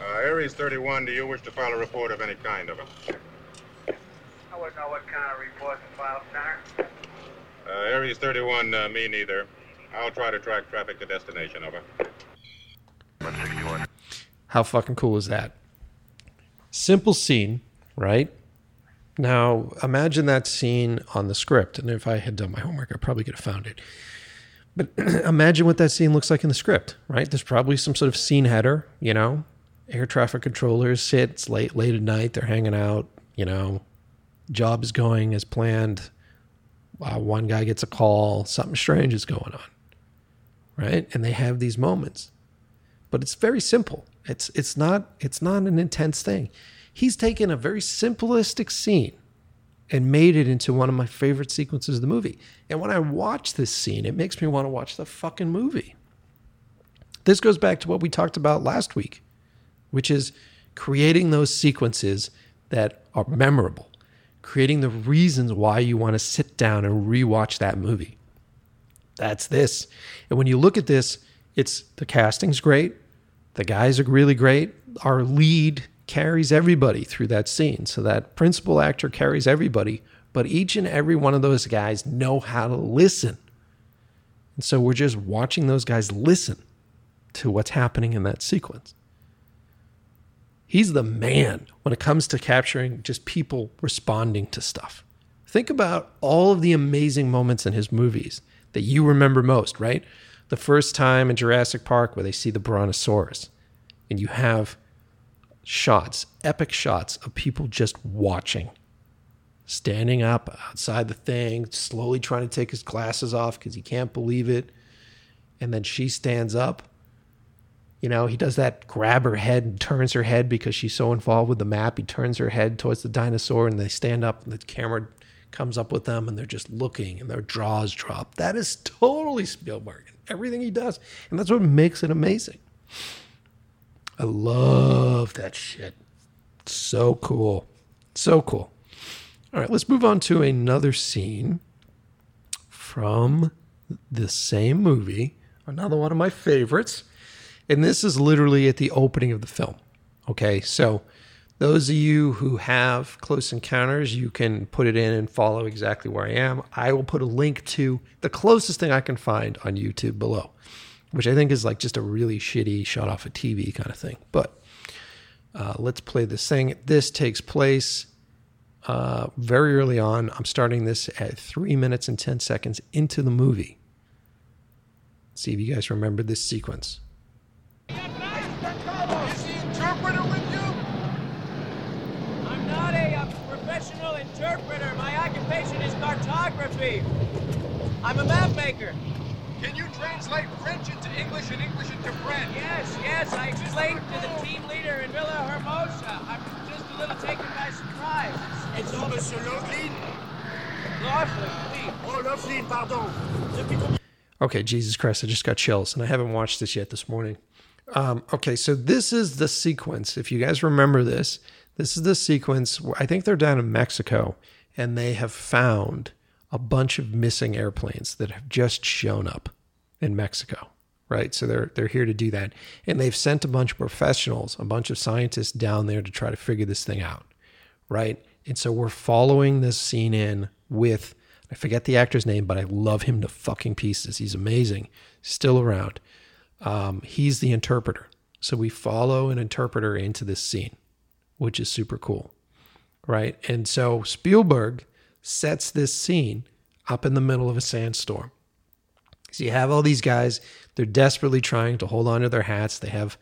Uh, Air East 31, do you wish to file a report of any kind? Over. I wouldn't know what kind of report to file, Center. Uh, Air East 31, uh, me neither. I'll try to track traffic to destination. Over. 161. How fucking cool is that? Simple scene, right? Now, imagine that scene on the script. And if I had done my homework, I probably could have found it. But imagine what that scene looks like in the script, right? There's probably some sort of scene header, you know, air traffic controllers sit, it's late, late at night, they're hanging out, you know, job is going as planned. Uh, one guy gets a call, something strange is going on, right? And they have these moments, but it's very simple. It's it's not it's not an intense thing. He's taken a very simplistic scene and made it into one of my favorite sequences of the movie. And when I watch this scene, it makes me want to watch the fucking movie. This goes back to what we talked about last week, which is creating those sequences that are memorable, creating the reasons why you want to sit down and rewatch that movie. That's this. And when you look at this, it's the casting's great, the guys are really great. Our lead carries everybody through that scene. So that principal actor carries everybody, but each and every one of those guys know how to listen. And so we're just watching those guys listen to what's happening in that sequence. He's the man when it comes to capturing just people responding to stuff. Think about all of the amazing moments in his movies that you remember most, right? The first time in Jurassic Park where they see the Brontosaurus, and you have shots, epic shots of people just watching, standing up outside the thing, slowly trying to take his glasses off because he can't believe it. And then she stands up. You know, he does that grab her head and turns her head because she's so involved with the map. He turns her head towards the dinosaur and they stand up and the camera comes up with them and they're just looking and their jaws drop. That is totally Spielberg. and Everything he does. And that's what makes it amazing. I love that shit. So cool. So cool. All right, let's move on to another scene from the same movie. Another one of my favorites. And this is literally at the opening of the film. Okay, so those of you who have Close Encounters, you can put it in and follow exactly where I am. I will put a link to the closest thing I can find on YouTube below which I think is like just a really shitty shot off a TV kind of thing. But uh, let's play this thing. This takes place uh, very early on. I'm starting this at three minutes and 10 seconds into the movie. See if you guys remember this sequence. Is the interpreter with you? I'm not a, uh, professional interpreter. My occupation is cartography. I'm a map maker. Can you translate French into English and English into French? Yes, yes, I explained to the team leader in Villa Hermosa. I'm just a little taken by surprise. It's, all Monsieur Loughlin? Laughlin. Oh, Loughlin, pardon. Okay, Jesus Christ, I just got chills, and I haven't watched this yet this morning. Um, okay, so this is the sequence. If you guys remember this, this is the sequence. I think they're down in Mexico, and they have found a bunch of missing airplanes that have just shown up in Mexico. Right, so they're they're here to do that, and they've sent a bunch of professionals, a bunch of scientists down there to try to figure this thing out. Right, and so we're following this scene in with I forget the actor's name, but I love him to fucking pieces. He's amazing, still around. Um, he's the interpreter, so we follow an interpreter into this scene, which is super cool, right? And so Spielberg sets this scene up in the middle of a sandstorm. So you have all these guys, they're desperately trying to hold on to their hats. They have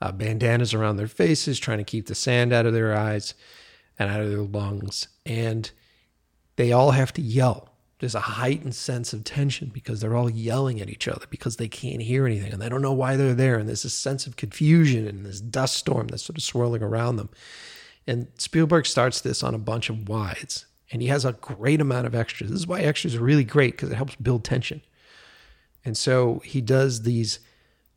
uh, bandanas around their faces, trying to keep the sand out of their eyes and out of their lungs. And they all have to yell. There's a heightened sense of tension because they're all yelling at each other because they can't hear anything and they don't know why they're there. And there's a sense of confusion and this dust storm that's sort of swirling around them. And Spielberg starts this on a bunch of wides and he has a great amount of extras. This is why extras are really great because it helps build tension. And so he does these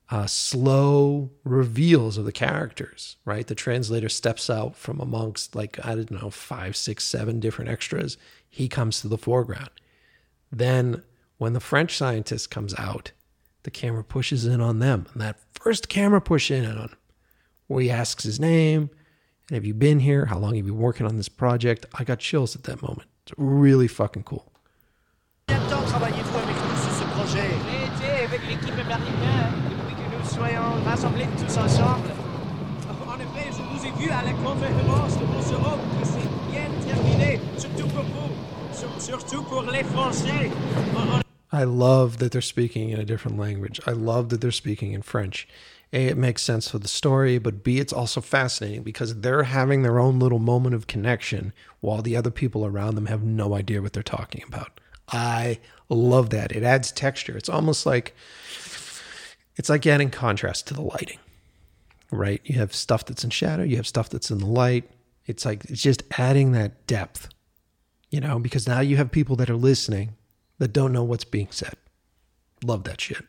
uh, slow reveals of the characters, right? The translator steps out from amongst, like, I don't know, five, six, seven different extras. He comes to the foreground. Then, when the French scientist comes out, the camera pushes in on them. And that first camera push in on him, where he asks his name, and have you been here? How long have you been working on this project? I got chills at that moment. It's really fucking cool. En effet, je vous ai vécu à la conférence de que c'est bien terminé, surtout pour vous, surtout pour les Français. I love that they're speaking in a different language. I love that they're speaking in French. A, it makes sense for the story, but B, it's also fascinating because they're having their own little moment of connection while the other people around them have no idea what they're talking about. I love that. It adds texture. It's almost like it's like adding contrast to the lighting. Right? You have stuff that's in shadow, you have stuff that's in the light. It's like it's just adding that depth. You know, because now you have people that are listening that don't know what's being said. Love that shit.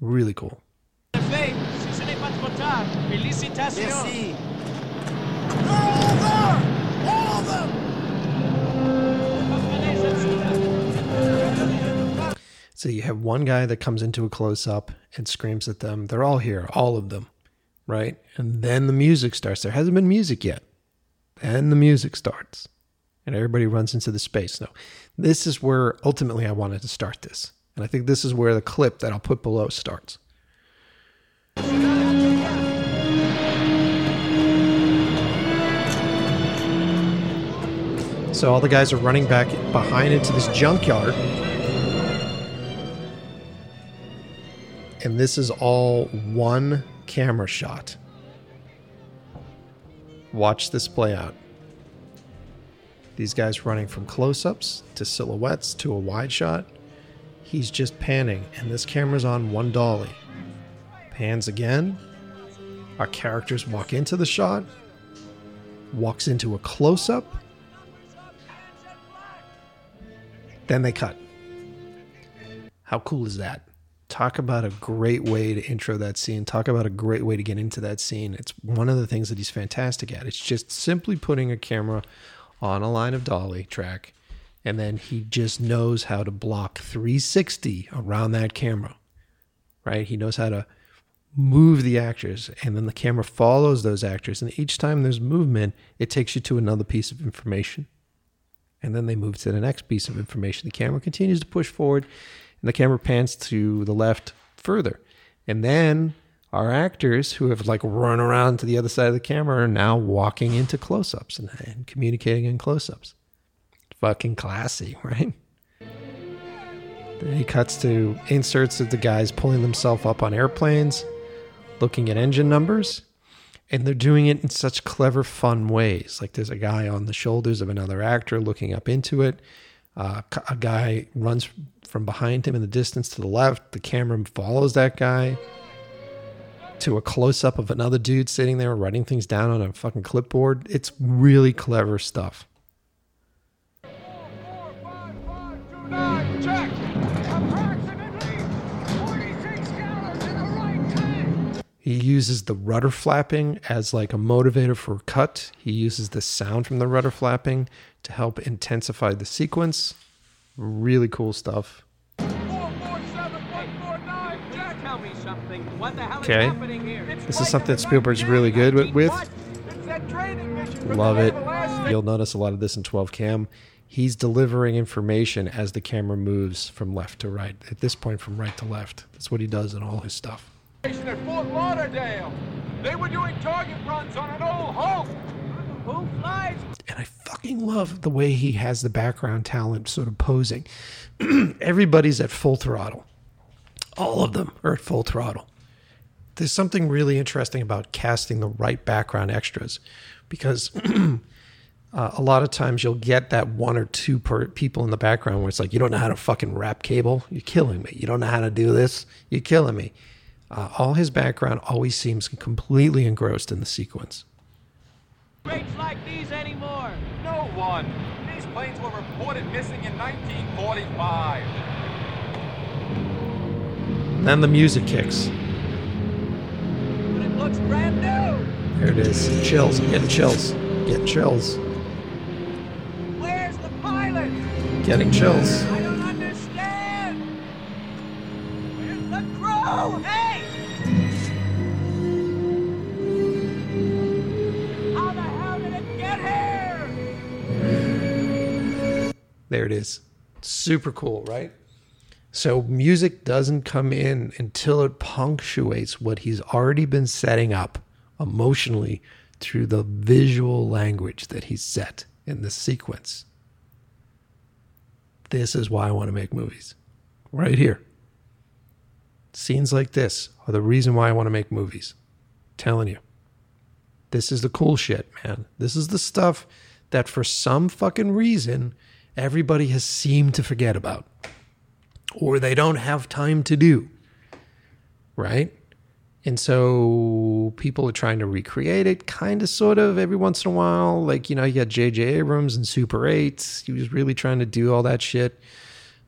Really cool. So you have one guy that comes into a close up and screams at them. They're all here, all of them, right? And then the music starts. There hasn't been music yet. Then the music starts. And everybody runs into the space. Now, this is where ultimately I wanted to start this. And I think this is where the clip that I'll put below starts. So all the guys are running back behind into this junkyard. And this is all one camera shot. Watch this play out. These guys running from close ups to silhouettes to a wide shot. He's just panning, and this camera's on one dolly. Pans again. Our characters walk into the shot, walks into a close up, then they cut. How cool is that? Talk about a great way to intro that scene. Talk about a great way to get into that scene. It's one of the things that he's fantastic at. It's just simply putting a camera on a line of dolly track, and then he just knows how to block 360 around that camera, right? He knows how to move the actors, and then the camera follows those actors. And each time there's movement, it takes you to another piece of information and then they move to the next piece of information. The camera continues to push forward, and the camera pans to the left further. And then our actors who have like run around to the other side of the camera are now walking into close ups and, and communicating in close ups. Fucking classy, right? Then he cuts to inserts of the guys pulling themselves up on airplanes, looking at engine numbers and they're doing it in such clever, fun ways. Like there's a guy on the shoulders of another actor looking up into it. Uh, a guy runs from behind him in the distance to the left. The camera follows that guy to a close up of another dude sitting there writing things down on a fucking clipboard. It's really clever stuff. Check. Approximately 46 gallons in the right. He uses the rudder flapping as like a motivator for a cut. He uses the sound from the rudder flapping to help intensify the sequence. Really cool stuff. 447149, check. Tell me something. What the hell Okay. is happening here? This is something that Spielberg's really good with. with. It's that training mission from Love it. You'll notice a lot of this in 12 cam. He's delivering information as the camera moves from left to right. At this point, from right to left. That's what he does in all his stuff. at Fort Lauderdale. They were doing target runs on an old Hulk. Who flies? And I fucking love the way he has the background talent sort of posing. Everybody's at full throttle. All of them are at full throttle. There's something really interesting about casting the right background extras because uh, a lot of times you'll get that one or two per people in the background where it's like, you don't know how to fucking wrap cable. You're killing me. You don't know how to do this. You're killing me. Uh, all his background always seems completely engrossed in the sequence. Crates like these anymore. No one. These planes were reported missing in 1945. Then the music kicks. It looks brand new. There it is. Chills. I'm getting chills. Getting chills. Where's the pilot? Getting chills. I don't understand. Where's the crew? Hey! How the hell did it get here? There it is. Super cool, right? So music doesn't come in until it punctuates what he's already been setting up emotionally through the visual language that he set in the sequence. This is why I want to make movies. Right here. Scenes like this are the reason why I want to make movies. telling you. This is the cool shit, man. This is the stuff that for some fucking reason everybody has seemed to forget about or they don't have time to do. Right? And so people are trying to recreate it, kind of, sort of, every once in a while. Like, you know, you got J.J. Abrams and Super 8. He was really trying to do all that shit.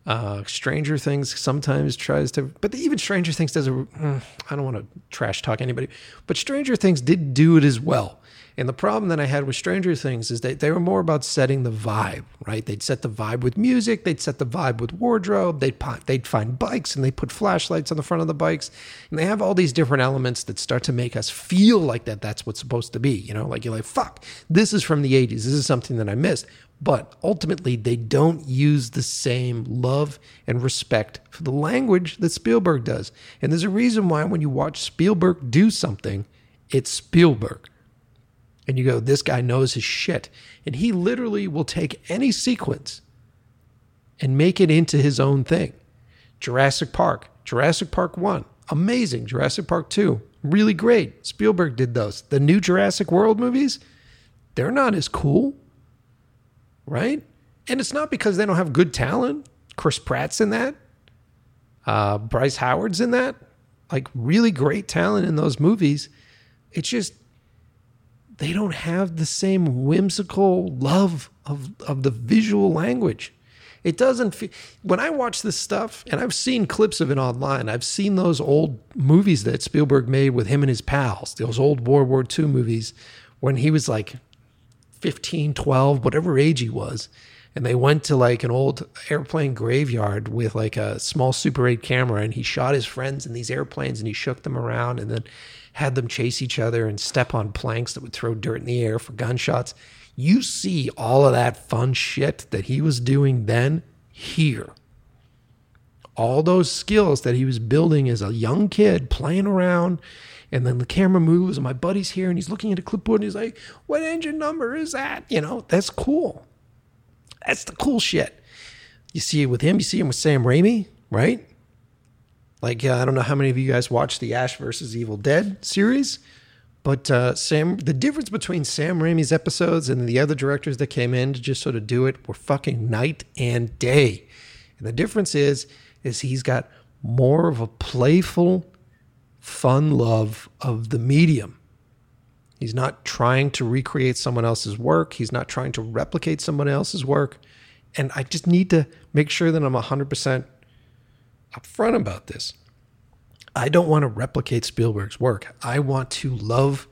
Uh, Stranger Things sometimes tries to, but even Stranger Things does a. mm, I don't want to trash talk anybody, but Stranger Things did do it as well. And the problem that I had with Stranger Things is that they were more about setting the vibe, right? They'd set the vibe with music, they'd set the vibe with wardrobe, they'd they'd find bikes and they put flashlights on the front of the bikes, and they have all these different elements that start to make us feel like that that's what's supposed to be, you know? Like you're like, fuck, this is from the 80s. This is something that I missed. But ultimately, they don't use the same love and respect for the language that Spielberg does. And there's a reason why when you watch Spielberg do something, it's Spielberg and you go, this guy knows his shit. And he literally will take any sequence and make it into his own thing. Jurassic Park, Jurassic Park 1, amazing. Jurassic Park 2, really great. Spielberg did those. The new Jurassic World movies, they're not as cool, right? And it's not because they don't have good talent. Chris Pratt's in that, uh, Bryce Howard's in that, like really great talent in those movies. It's just they don't have the same whimsical love of, of the visual language. It doesn't feel, when I watch this stuff, and I've seen clips of it online, I've seen those old movies that Spielberg made with him and his pals, those old World War II movies when he was like 15, 12, whatever age he was. And they went to like an old airplane graveyard with like a small Super 8 camera and he shot his friends in these airplanes and he shook them around and then had them chase each other and step on planks that would throw dirt in the air for gunshots. You see all of that fun shit that he was doing then here. All those skills that he was building as a young kid playing around. And then the camera moves, and my buddy's here, and he's looking at a clipboard, and he's like, What engine number is that? You know, that's cool. That's the cool shit. You see it with him, you see him with Sam Raimi, right? Like, I don't know how many of you guys watched the Ash versus Evil Dead series, but uh, Sam, the difference between Sam Raimi's episodes and the other directors that came in to just sort of do it were fucking night and day. And the difference is, is he's got more of a playful, fun love of the medium. He's not trying to recreate someone else's work. He's not trying to replicate someone else's work. And I just need to make sure that I'm 100% upfront about this. I don't want to replicate Spielberg's work. I want to love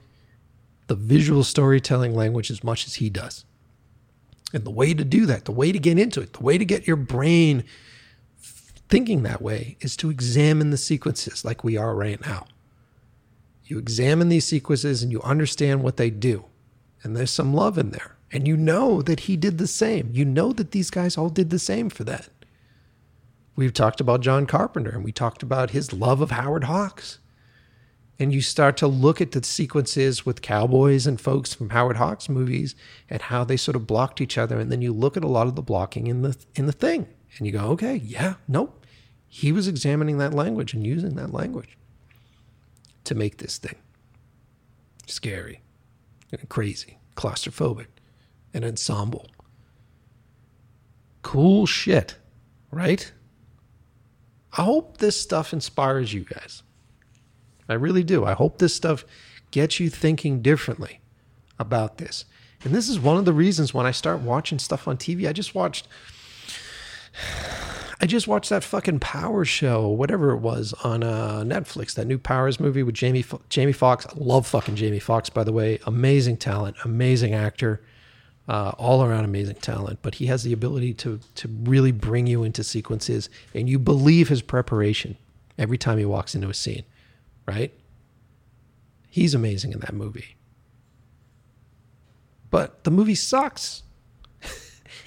the visual storytelling language as much as he does. And the way to do that, the way to get into it, the way to get your brain thinking that way is to examine the sequences like we are right now. You examine these sequences and you understand what they do. And there's some love in there. And you know that he did the same. You know that these guys all did the same for that. We've talked about John Carpenter and we talked about his love of Howard Hawks. And you start to look at the sequences with cowboys and folks from Howard Hawks movies and how they sort of blocked each other. And then you look at a lot of the blocking in the in the thing. And you go, okay, yeah, nope. He was examining that language and using that language to make this thing scary crazy, claustrophobic, an ensemble. Cool shit, right? I hope this stuff inspires you guys. I really do. I hope this stuff gets you thinking differently about this. And this is one of the reasons when I start watching stuff on TV, I just watched I just watched that fucking Power show, whatever it was on uh, Netflix, that new Powers movie with Jamie Jamie Foxx. I love fucking Jamie Foxx, by the way. Amazing talent, amazing actor, uh, all around amazing talent. But he has the ability to to really bring you into sequences, and you believe his preparation every time he walks into a scene, right? He's amazing in that movie. But the movie sucks.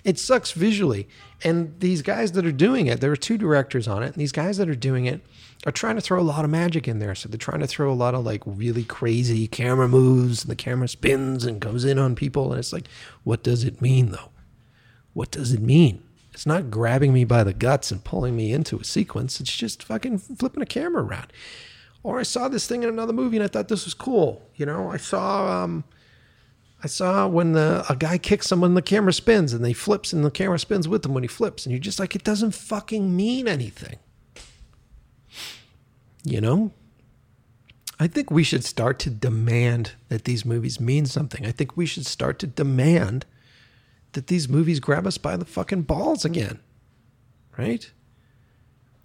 It sucks visually. And these guys that are doing it, there are two directors on it, and these guys that are doing it are trying to throw a lot of magic in there. So they're trying to throw a lot of like really crazy camera moves, and the camera spins and goes in on people. And it's like, what does it mean though? What does it mean? It's not grabbing me by the guts and pulling me into a sequence. It's just fucking flipping a camera around. Or I saw this thing in another movie and I thought this was cool. You know, I saw um I saw when the a guy kicks someone, the camera spins and they flips and the camera spins with them when he flips, and you're just like, it doesn't fucking mean anything. You know? I think we should start to demand that these movies mean something. I think we should start to demand that these movies grab us by the fucking balls again. Right?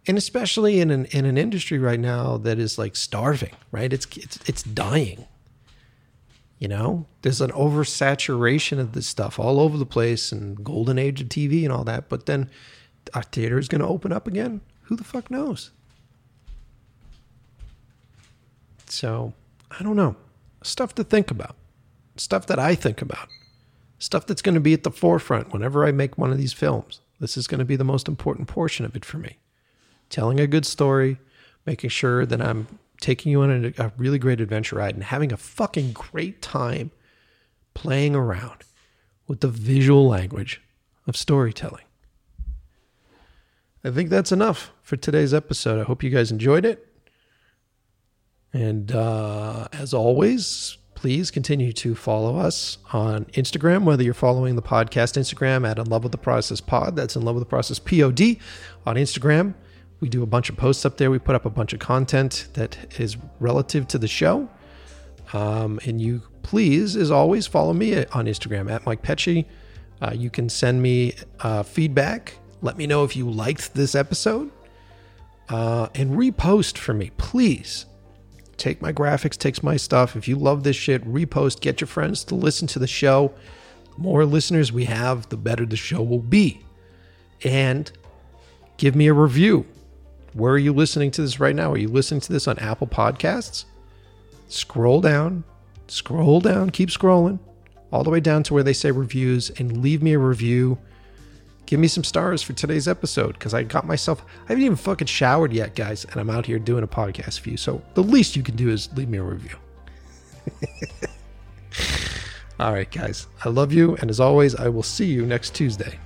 And especially in an in an industry right now that is like starving, right? It's it's it's dying. You know, there's an oversaturation of this stuff all over the place and golden age of TV and all that. But then our theater is going to open up again. Who the fuck knows? So I don't know. Stuff to think about. Stuff that I think about. Stuff that's going to be at the forefront whenever I make one of these films. This is going to be the most important portion of it for me. Telling a good story, making sure that I'm taking you on a, a really great adventure ride and having a fucking great time playing around with the visual language of storytelling. I think that's enough for today's episode. I hope you guys enjoyed it. And uh, as always, please continue to follow us on Instagram, whether you're following the podcast Instagram at In Love with the Process Pod. That's In Love with the Process POD on Instagram. We do a bunch of posts up there. We put up a bunch of content that is relative to the show. Um, and you please, as always, follow me on Instagram at Mike Pecci. Uh, you can send me uh, feedback. Let me know if you liked this episode. Uh, and repost for me, please. Take my graphics, takes my stuff. If you love this shit, repost. Get your friends to listen to the show. The more listeners we have, the better the show will be. And give me a review. Where are you listening to this right now? Are you listening to this on Apple Podcasts? Scroll down, scroll down, keep scrolling all the way down to where they say reviews and leave me a review. Give me some stars for today's episode because I got myself, I haven't even fucking showered yet, guys, and I'm out here doing a podcast for you. So the least you can do is leave me a review. all right, guys, I love you. And as always, I will see you next Tuesday.